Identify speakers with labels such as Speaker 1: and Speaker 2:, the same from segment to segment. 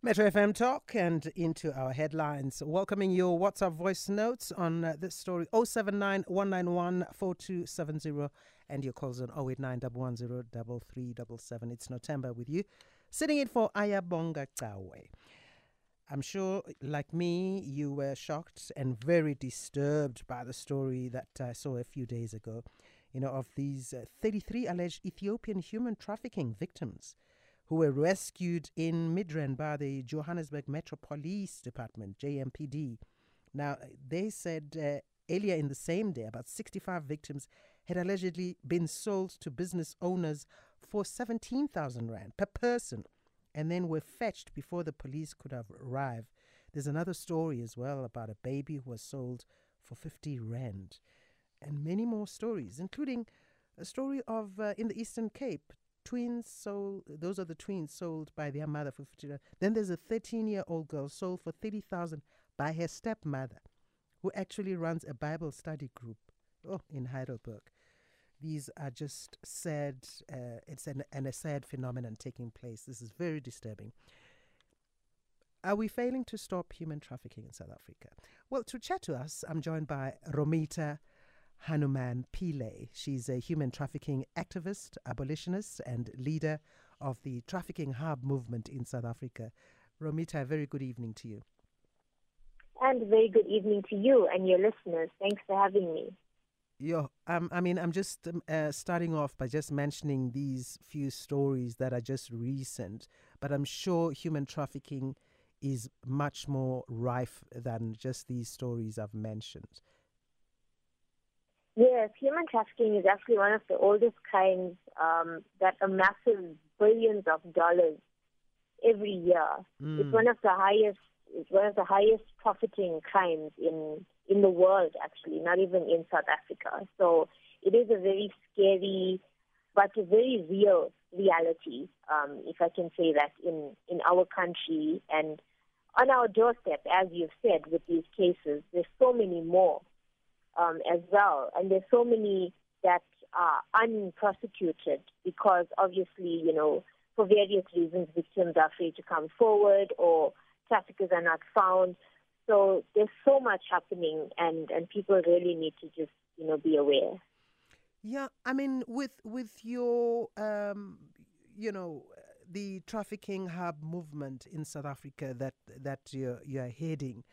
Speaker 1: Metro FM Talk and into our headlines. Welcoming your WhatsApp voice notes on uh, this story 079 191 4270 and your calls on 089 110 It's Notemba with you. Sitting in for Ayabonga Tawe. I'm sure, like me, you were shocked and very disturbed by the story that I saw a few days ago, you know, of these uh, 33 alleged Ethiopian human trafficking victims who were rescued in Midrand by the Johannesburg Metro Police Department, JMPD. Now, they said uh, earlier in the same day, about 65 victims had allegedly been sold to business owners for 17,000 Rand per person and then were fetched before the police could have arrived. There's another story as well about a baby who was sold for 50 Rand and many more stories, including a story of uh, in the Eastern Cape, twins sold, those are the twins sold by their mother for 50 Then there's a 13 year old girl sold for 30,000 by her stepmother, who actually runs a Bible study group oh, in Heidelberg. These are just sad, uh, it's an, an, a sad phenomenon taking place. This is very disturbing. Are we failing to stop human trafficking in South Africa? Well, to chat to us, I'm joined by Romita Hanuman Pillay. She's a human trafficking activist, abolitionist, and leader of the Trafficking Hub movement in South Africa. Romita, very good evening to you.
Speaker 2: And very good evening to you and your listeners. Thanks for having me.
Speaker 1: Yeah, um, I mean, I'm just um, uh, starting off by just mentioning these few stories that are just recent, but I'm sure human trafficking is much more rife than just these stories I've mentioned.
Speaker 2: Yes, human trafficking is actually one of the oldest crimes um, that amasses billions of dollars every year. Mm. It's one of the highest. It's one of the highest profiting crimes in in the world, actually, not even in South Africa. So it is a very scary, but a very real reality, um, if I can say that, in in our country and on our doorstep, as you've said, with these cases. There's so many more um, as well. And there's so many that are unprosecuted because obviously, you know, for various reasons, victims are afraid to come forward or traffickers are not found. So there's so much happening, and, and people really need to just, you know, be aware.
Speaker 1: Yeah, I mean, with with your, um, you know, the trafficking hub movement in South Africa that that you're, you're heading,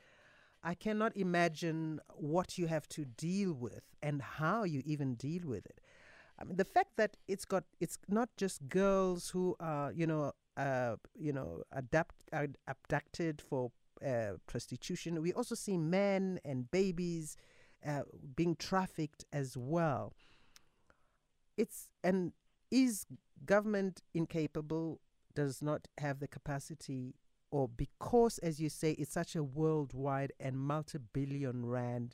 Speaker 1: I cannot imagine what you have to deal with and how you even deal with it. I mean, the fact that it's got it's not just girls who are you know uh, you know adapt abducted for uh, prostitution. We also see men and babies uh, being trafficked as well. It's and is government incapable? Does not have the capacity or because, as you say, it's such a worldwide and multi billion rand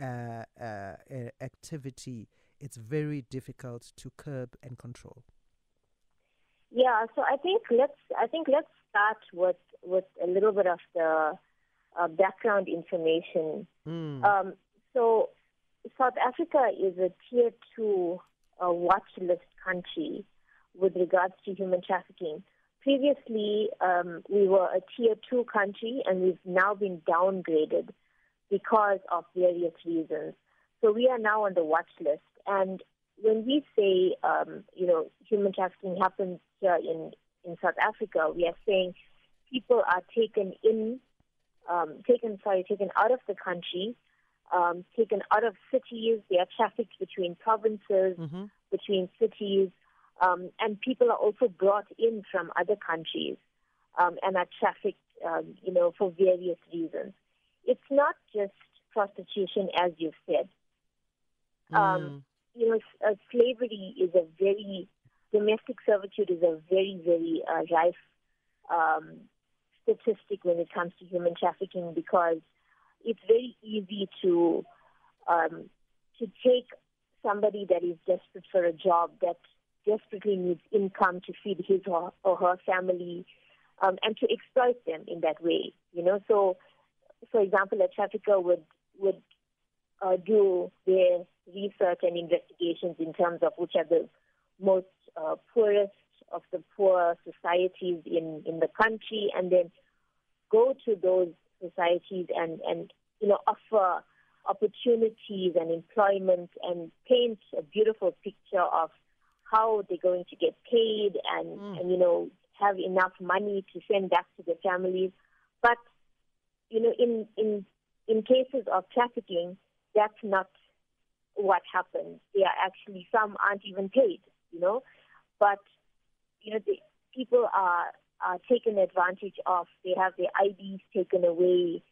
Speaker 1: uh, uh, activity, it's very difficult to curb and control.
Speaker 2: Yeah, so I think let's I think let's start with with a little bit of the uh, background information. Mm. Um, so South Africa is a tier two uh, watch list country with regards to human trafficking. Previously, um, we were a tier two country, and we've now been downgraded because of various reasons. So we are now on the watch list. And when we say, um, you know, human trafficking happens here in, in South Africa, we are saying people are taken in, um, taken, sorry, taken out of the country, um, taken out of cities. They are trafficked between provinces, mm-hmm. between cities. Um, and people are also brought in from other countries um, and are trafficked, um, you know, for various reasons. It's not just prostitution, as you've said. Mm. You know, uh, slavery is a very domestic servitude is a very, very uh, rife um, statistic when it comes to human trafficking because it's very easy to um, to take somebody that is desperate for a job that desperately needs income to feed his or, or her family, um, and to exploit them in that way. You know, so for example, a trafficker would would uh, do their research and investigations in terms of which are the most uh, poorest of the poor societies in, in the country and then go to those societies and, and you know offer opportunities and employment and paint a beautiful picture of how they're going to get paid and, mm. and you know have enough money to send back to their families. But you know, in in in cases of trafficking, that's not what happens. They are actually some aren't even paid, you know, but you know the people are are taken advantage of. They have their IDs taken away.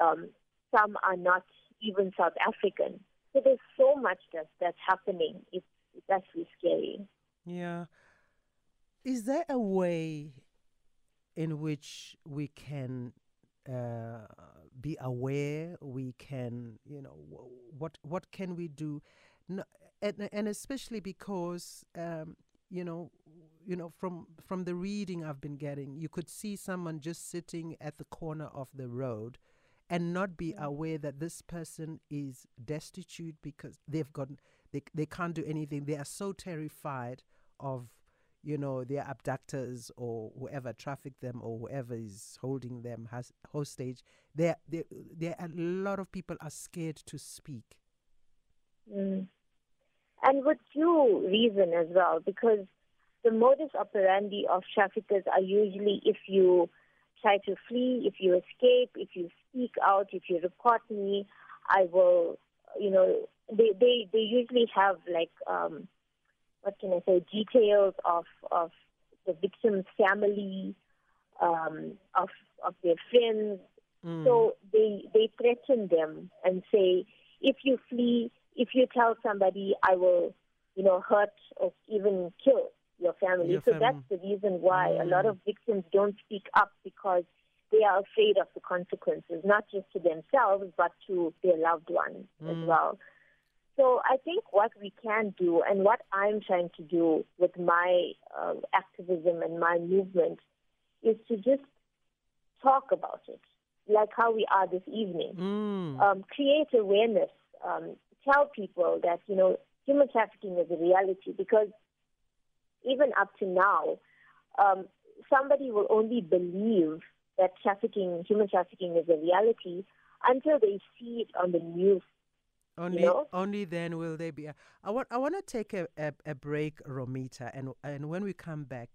Speaker 2: Um, some are not even South African. So there's so much that that's happening. It's, it's actually scary.
Speaker 1: Yeah. Is there a way in which we can uh, be aware? We can, you know, what what can we do? No, and, and especially because um, you know you know from from the reading i've been getting you could see someone just sitting at the corner of the road and not be mm. aware that this person is destitute because they've got they, they can't do anything. They are so terrified of you know their abductors or whoever trafficked them or whoever is holding them has hostage. There there there a lot of people are scared to speak.
Speaker 2: Mm. and with due reason as well because the modus operandi of traffickers are usually if you try to flee, if you escape, if you speak out, if you report me, I will, you know, they, they, they usually have like, um, what can I say, details of, of the victim's family, um, of, of their friends. Mm. So they, they threaten them and say, if you flee, if you tell somebody, I will, you know, hurt or even kill your family. Your so that's the reason why mm. a lot of victims don't speak up because they are afraid of the consequences, not just to themselves, but to their loved ones mm. as well. So I think what we can do and what I'm trying to do with my uh, activism and my movement is to just talk about it, like how we are this evening. Mm. Um, create awareness. Um, tell people that, you know, human trafficking is a reality because even up to now, um, somebody will only believe that trafficking, human trafficking, is a reality until they see it on the news.
Speaker 1: Only,
Speaker 2: you know?
Speaker 1: only then will they be. I want, I want to take a, a, a break, Romita, and and when we come back,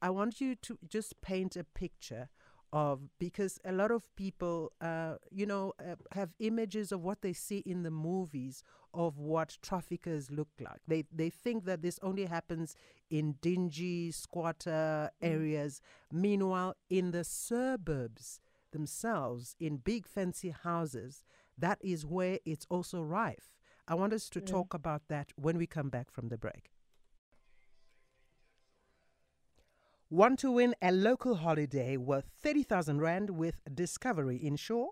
Speaker 1: I want you to just paint a picture of because a lot of people, uh, you know, uh, have images of what they see in the movies of what traffickers look like. They they think that this only happens in dingy squatter mm. areas. Mm. Meanwhile, in the suburbs themselves, in big fancy houses, that is where it's also rife. I want us to mm. talk about that when we come back from the break. Want to win a local holiday worth 30,000 Rand with Discovery Insure?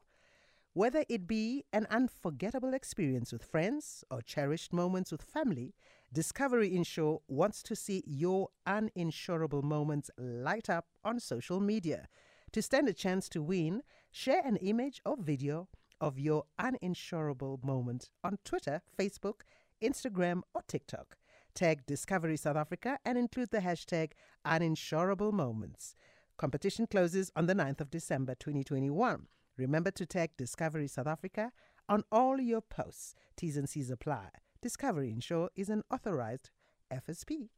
Speaker 1: Whether it be an unforgettable experience with friends or cherished moments with family, Discovery Insure wants to see your uninsurable moments light up on social media. To stand a chance to win, share an image or video of your uninsurable moment on Twitter, Facebook, Instagram, or TikTok. Tag Discovery South Africa and include the hashtag uninsurable moments. Competition closes on the 9th of December 2021. Remember to tag Discovery South Africa on all your posts. T's and C's apply. Discovery Insure is an authorized FSP.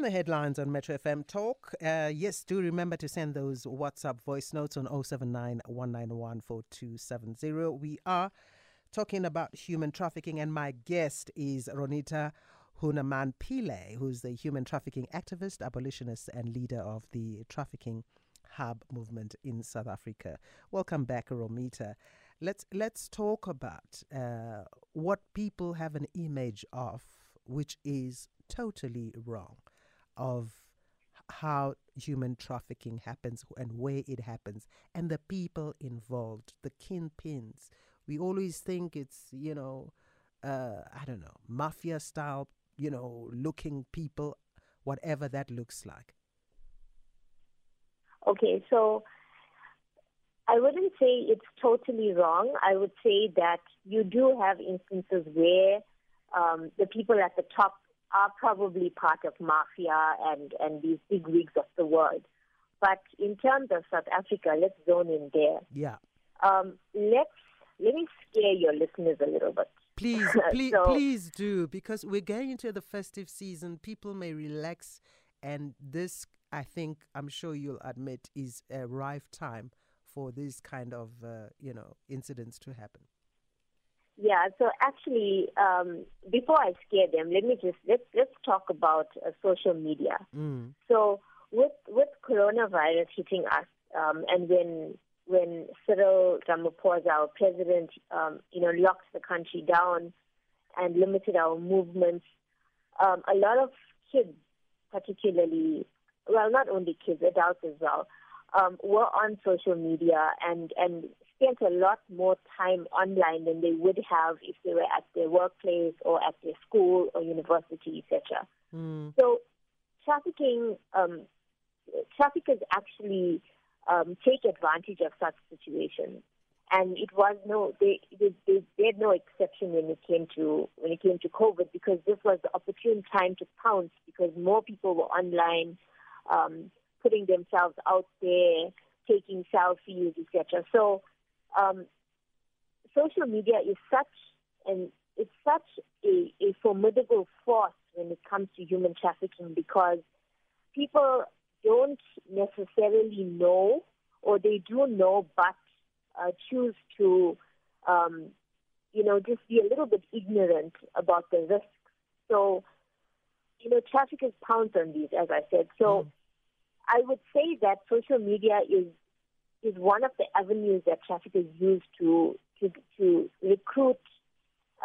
Speaker 1: On the headlines on Metro FM Talk, uh, yes, do remember to send those WhatsApp voice notes on 079 We are talking about human trafficking, and my guest is Romita Hanuman Pillay, who's the human trafficking activist, abolitionist, and leader of the Trafficking Hub movement in South Africa. Welcome back, Romita. Let's let's talk about uh, what people have an image of, which is totally wrong of how human trafficking happens and where it happens and the people involved, the kingpins. We always think it's, you know, uh, I don't know, mafia style, you know, looking people, whatever that looks like.
Speaker 2: Okay, so I wouldn't say it's totally wrong. I would say that you do have instances where um, the people at the top are probably part of mafia and, and these big wigs of the world. But in terms of South Africa, let's zone in there.
Speaker 1: Yeah.
Speaker 2: Um, let's let me scare your listeners a little bit.
Speaker 1: Please, please, so, please do because we're getting into the festive season. People may relax, and this, I think, I'm sure you'll admit, is a rife time for these kind of uh, you know incidents to happen.
Speaker 2: Yeah. So actually, um, before I scare them, let me just let's let's talk about uh, social media.
Speaker 1: Mm.
Speaker 2: So with with coronavirus hitting us, um, and when when Cyril Ramaphosa, our president, um, you know, locked the country down and limited our movements, um, a lot of kids, particularly, well, not only kids, adults as well, um, were on social media and and spent a lot more time online than they would have if they were at their workplace or at their school or university, etc.
Speaker 1: Mm.
Speaker 2: So trafficking, um, traffickers actually um, take advantage of such situations. And it was no, they, they, they, had no exception when it came to when it came to COVID because this was the opportune time to pounce because more people were online, um, putting themselves out there, taking selfies, etc. So, um, social media is such and it's such a, a formidable force when it comes to human trafficking because people don't necessarily know, or they do know, but uh, choose to, um, you know, just be a little bit ignorant about the risks. So, you know, traffickers pounce on these, as I said. So, mm. I would say that social media is is one of the avenues that traffickers use to to, to recruit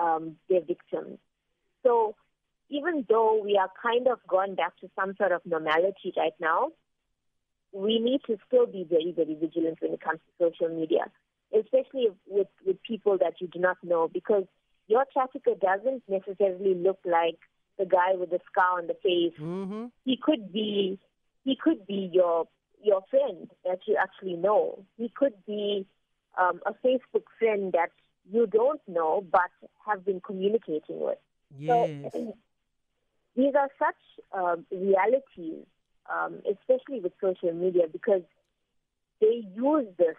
Speaker 2: um, their victims. So even though we are kind of gone back to some sort of normality right now, we need to still be very, very vigilant when it comes to social media, especially with, with people that you do not know, because your trafficker doesn't necessarily look like the guy with the scar on the face.
Speaker 1: Mm-hmm.
Speaker 2: He could be, he could be your your friend that you actually know. He could be um, a Facebook friend that you don't know but have been communicating with.
Speaker 1: Yes.
Speaker 2: So, these are such uh, realities, um, especially with social media, because they use this,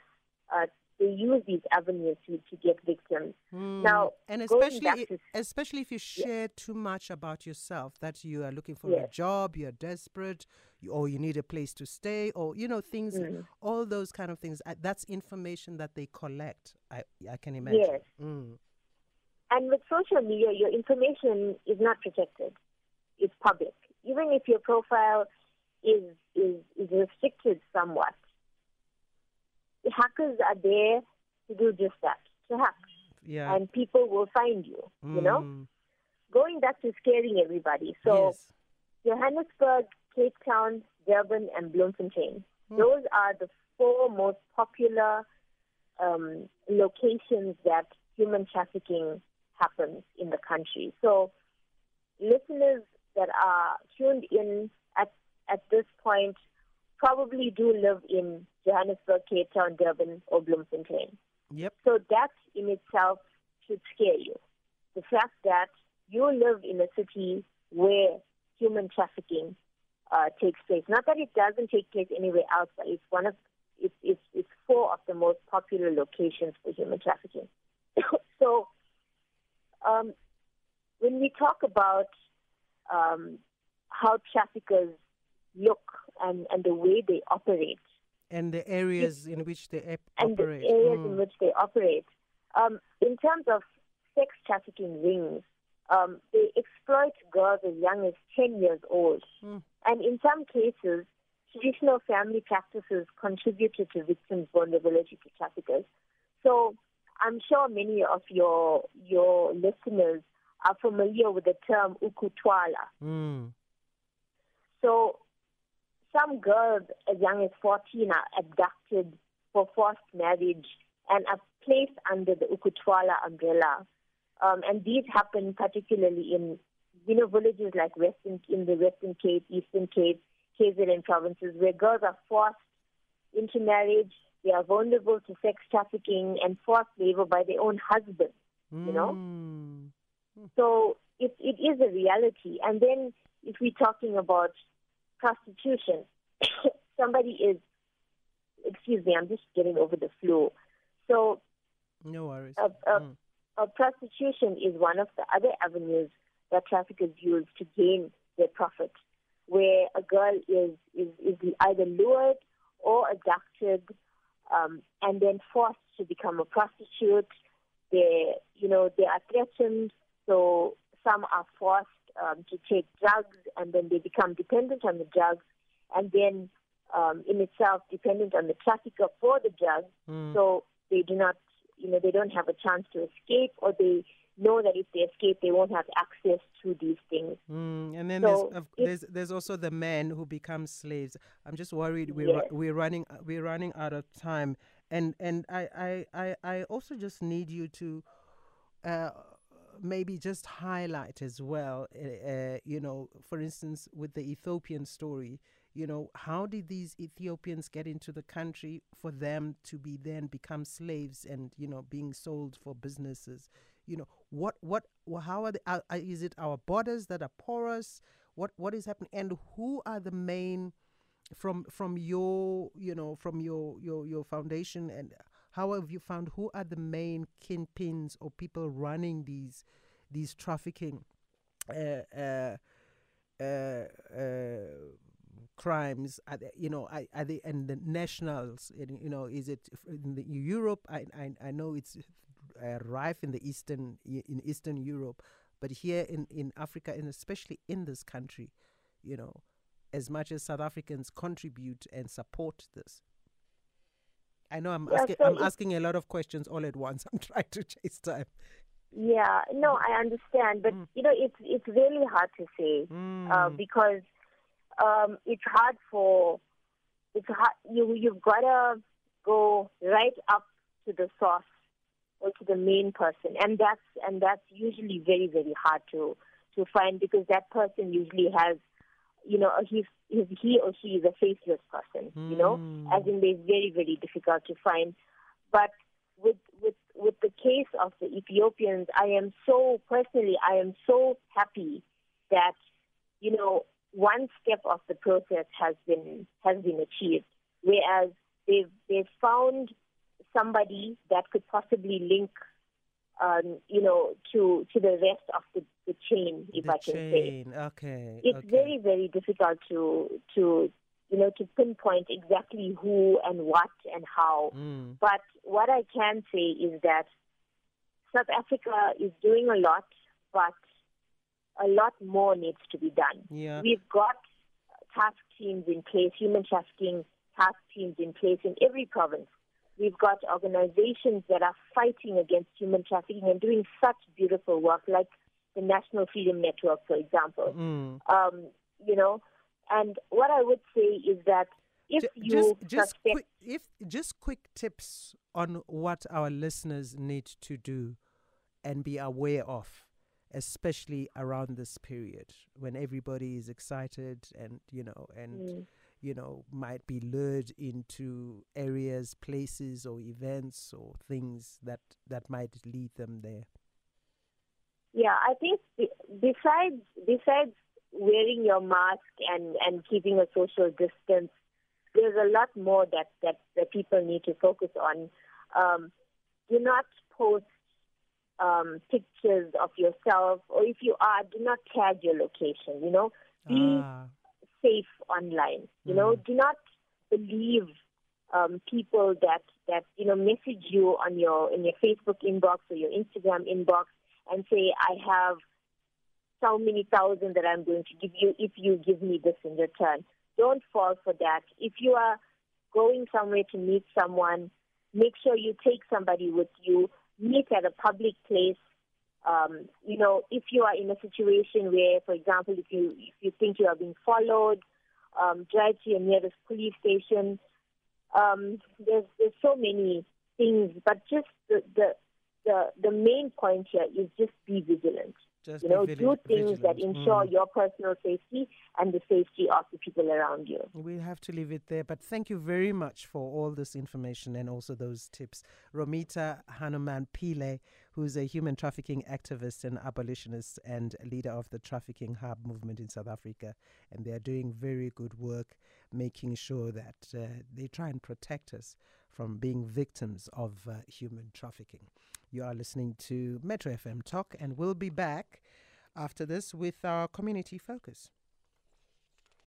Speaker 2: uh, they use these avenues to, to get victims.
Speaker 1: Mm.
Speaker 2: Now,
Speaker 1: and especially
Speaker 2: to,
Speaker 1: especially if you share yeah. too much about yourself, that you are looking for
Speaker 2: yes.
Speaker 1: a job, you're desperate, you, or you need a place to stay, or you know things, mm. all those kind of things. Uh, that's information that they collect. I I can imagine.
Speaker 2: Yes.
Speaker 1: Mm.
Speaker 2: And with social media, your information is not protected it's public. Even if your profile is, is, is restricted somewhat, hackers are there to do just that, to hack.
Speaker 1: Yeah.
Speaker 2: And people will find you,
Speaker 1: mm.
Speaker 2: you know?
Speaker 1: Mm.
Speaker 2: Going back to scaring everybody. So,
Speaker 1: yes.
Speaker 2: Johannesburg, Cape Town, Durban, and Bloemfontein. Mm. Those are the four most popular um, locations that human trafficking happens in the country. So, listeners that are tuned in at, at this point probably do live in Johannesburg, Cape Town, Durban, or Bloemfontein.
Speaker 1: Yep.
Speaker 2: So that in itself should scare you. The fact that you live in a city where human trafficking uh, takes place. Not that it doesn't take place anywhere else, but it's one of it's, it's, it's four of the most popular locations for human trafficking. so um, when we talk about um, how traffickers look and, and the way they operate.
Speaker 1: And the areas in which they ap-
Speaker 2: and
Speaker 1: operate.
Speaker 2: the areas
Speaker 1: mm.
Speaker 2: in which they operate. Um, in terms of sex trafficking rings, um, they exploit girls as young as 10 years old.
Speaker 1: Mm.
Speaker 2: And in some cases, traditional family practices contributed to victims' vulnerability to traffickers. So I'm sure many of your your listeners are familiar with the term ukutwala.
Speaker 1: Mm.
Speaker 2: So some girls as young as 14 are abducted for forced marriage and are placed under the ukutwala umbrella. Um, and these happen particularly in you know villages like Western in the Western Cape, Eastern Cape, KZN provinces, where girls are forced into marriage. They are vulnerable to sex trafficking and forced labor by their own husbands. You know,
Speaker 1: Mm.
Speaker 2: so it, it is a reality. And then if we're talking about prostitution, somebody is, excuse me, I'm just getting over the flu. So
Speaker 1: No worries.
Speaker 2: uh, uh,
Speaker 1: Mm.
Speaker 2: uh, prostitution is one of the other avenues that traffickers use to gain their profit, where a girl is, is, is either lured or abducted um, and then forced to become a prostitute. They, you know, they are threatened, so some are forced um, to take drugs and then they become dependent on the drugs and then um, in itself dependent on the trafficker for the drugs
Speaker 1: Mm.
Speaker 2: so they do not, you know, they don't have a chance to escape, or they know that if they escape, they won't have access to these things.
Speaker 1: Mm, and then
Speaker 2: So
Speaker 1: there's,
Speaker 2: if-
Speaker 1: there's there's also the men who become slaves. I'm just worried we're
Speaker 2: Yes.
Speaker 1: we're running we're running out of time, and and I I I, I also just need you to. Uh, maybe just highlight as well uh, you know for instance with the ethiopian story you know how did these ethiopians get into the country for them to be then become slaves and you know being sold for businesses? You know what what how are, the, is it our borders that are porous? What what is happening? And who are the main from from your you know from your your your foundation? And how have you found who are the main kingpins or people running these these trafficking uh, uh, uh, uh, crimes? Are they, you know are, are they and the nationals? You know is it in Europe? I, I I know it's rife in the eastern in eastern Europe but here in in Africa and especially in this country you know as much as South Africans contribute and support this I know I'm
Speaker 2: Yeah,
Speaker 1: asking
Speaker 2: so
Speaker 1: I'm asking a lot of questions all at once I'm trying to chase time
Speaker 2: Yeah, no, I understand, but
Speaker 1: Mm.
Speaker 2: you know, it's it's really hard to say uh,
Speaker 1: Mm.
Speaker 2: because um, it's hard for it's hard. You you've gotta go right up to the source or to the main person, and that's and that's usually very very hard to to find because that person usually has, you know, he's, he's he or she is a faceless person, you know,
Speaker 1: Mm.
Speaker 2: as in they're very very difficult to find. But with with with the case of the Ethiopians, I am so personally, I am so happy that you know one step of the process has been has been achieved, whereas they've they've found somebody that could possibly link, um, you know, to to the rest of the, the chain, if
Speaker 1: the
Speaker 2: I can say.
Speaker 1: chain okay
Speaker 2: It's
Speaker 1: okay.
Speaker 2: very very difficult to to you know to pinpoint exactly who and what and how.
Speaker 1: Mm.
Speaker 2: But what I can say is that South Africa is doing a lot, but a lot more needs to be done.
Speaker 1: yeah
Speaker 2: We've got task teams in place, human trafficking task teams in place in every province. We've got organizations that are fighting against human trafficking and doing such beautiful work, like the National Freedom Network, for example.
Speaker 1: Mm.
Speaker 2: Um, you know, and what I would say is that if
Speaker 1: Ju-
Speaker 2: you
Speaker 1: just just
Speaker 2: suspect
Speaker 1: quick, if just quick tips on what our listeners need to do and be aware of especially around this period when everybody is excited and you know and
Speaker 2: Mm.
Speaker 1: You know might be lured into areas places or events or things that that might lead them there
Speaker 2: Yeah, I think besides besides wearing your mask and and keeping a social distance, there's a lot more that that, that people need to focus on. Um, do not post um, pictures of yourself, or if you are, do not tag your location. You know, be
Speaker 1: ah
Speaker 2: safe online. You know,
Speaker 1: Mm.
Speaker 2: do not believe um, people that that you know message you on your in your Facebook inbox or your Instagram inbox and say, "I have so many thousand that I'm going to give you if you give me this in return." Don't fall for that. If you are going somewhere to meet someone, make sure you take somebody with you. Meet at a public place. Um, you know, if you are in a situation where, for example, if you if you think you are being followed, um, drive to your nearest police station. Um, there's there's so many things, but just the, the the the main point here is just be vigilant. Just you know, do things that ensure mm. your personal safety and the safety of the people around you.
Speaker 1: We'll have to leave it there, but thank you very much for all this information and also those tips. Romita Hanuman Pillay, who's a human trafficking activist and abolitionist and leader of the Trafficking Hub movement in South Africa, and they are doing very good work making sure that uh, they try and protect us from being victims of uh, human trafficking. You are listening to Metro FM Talk, and we'll be back after this with our community focus.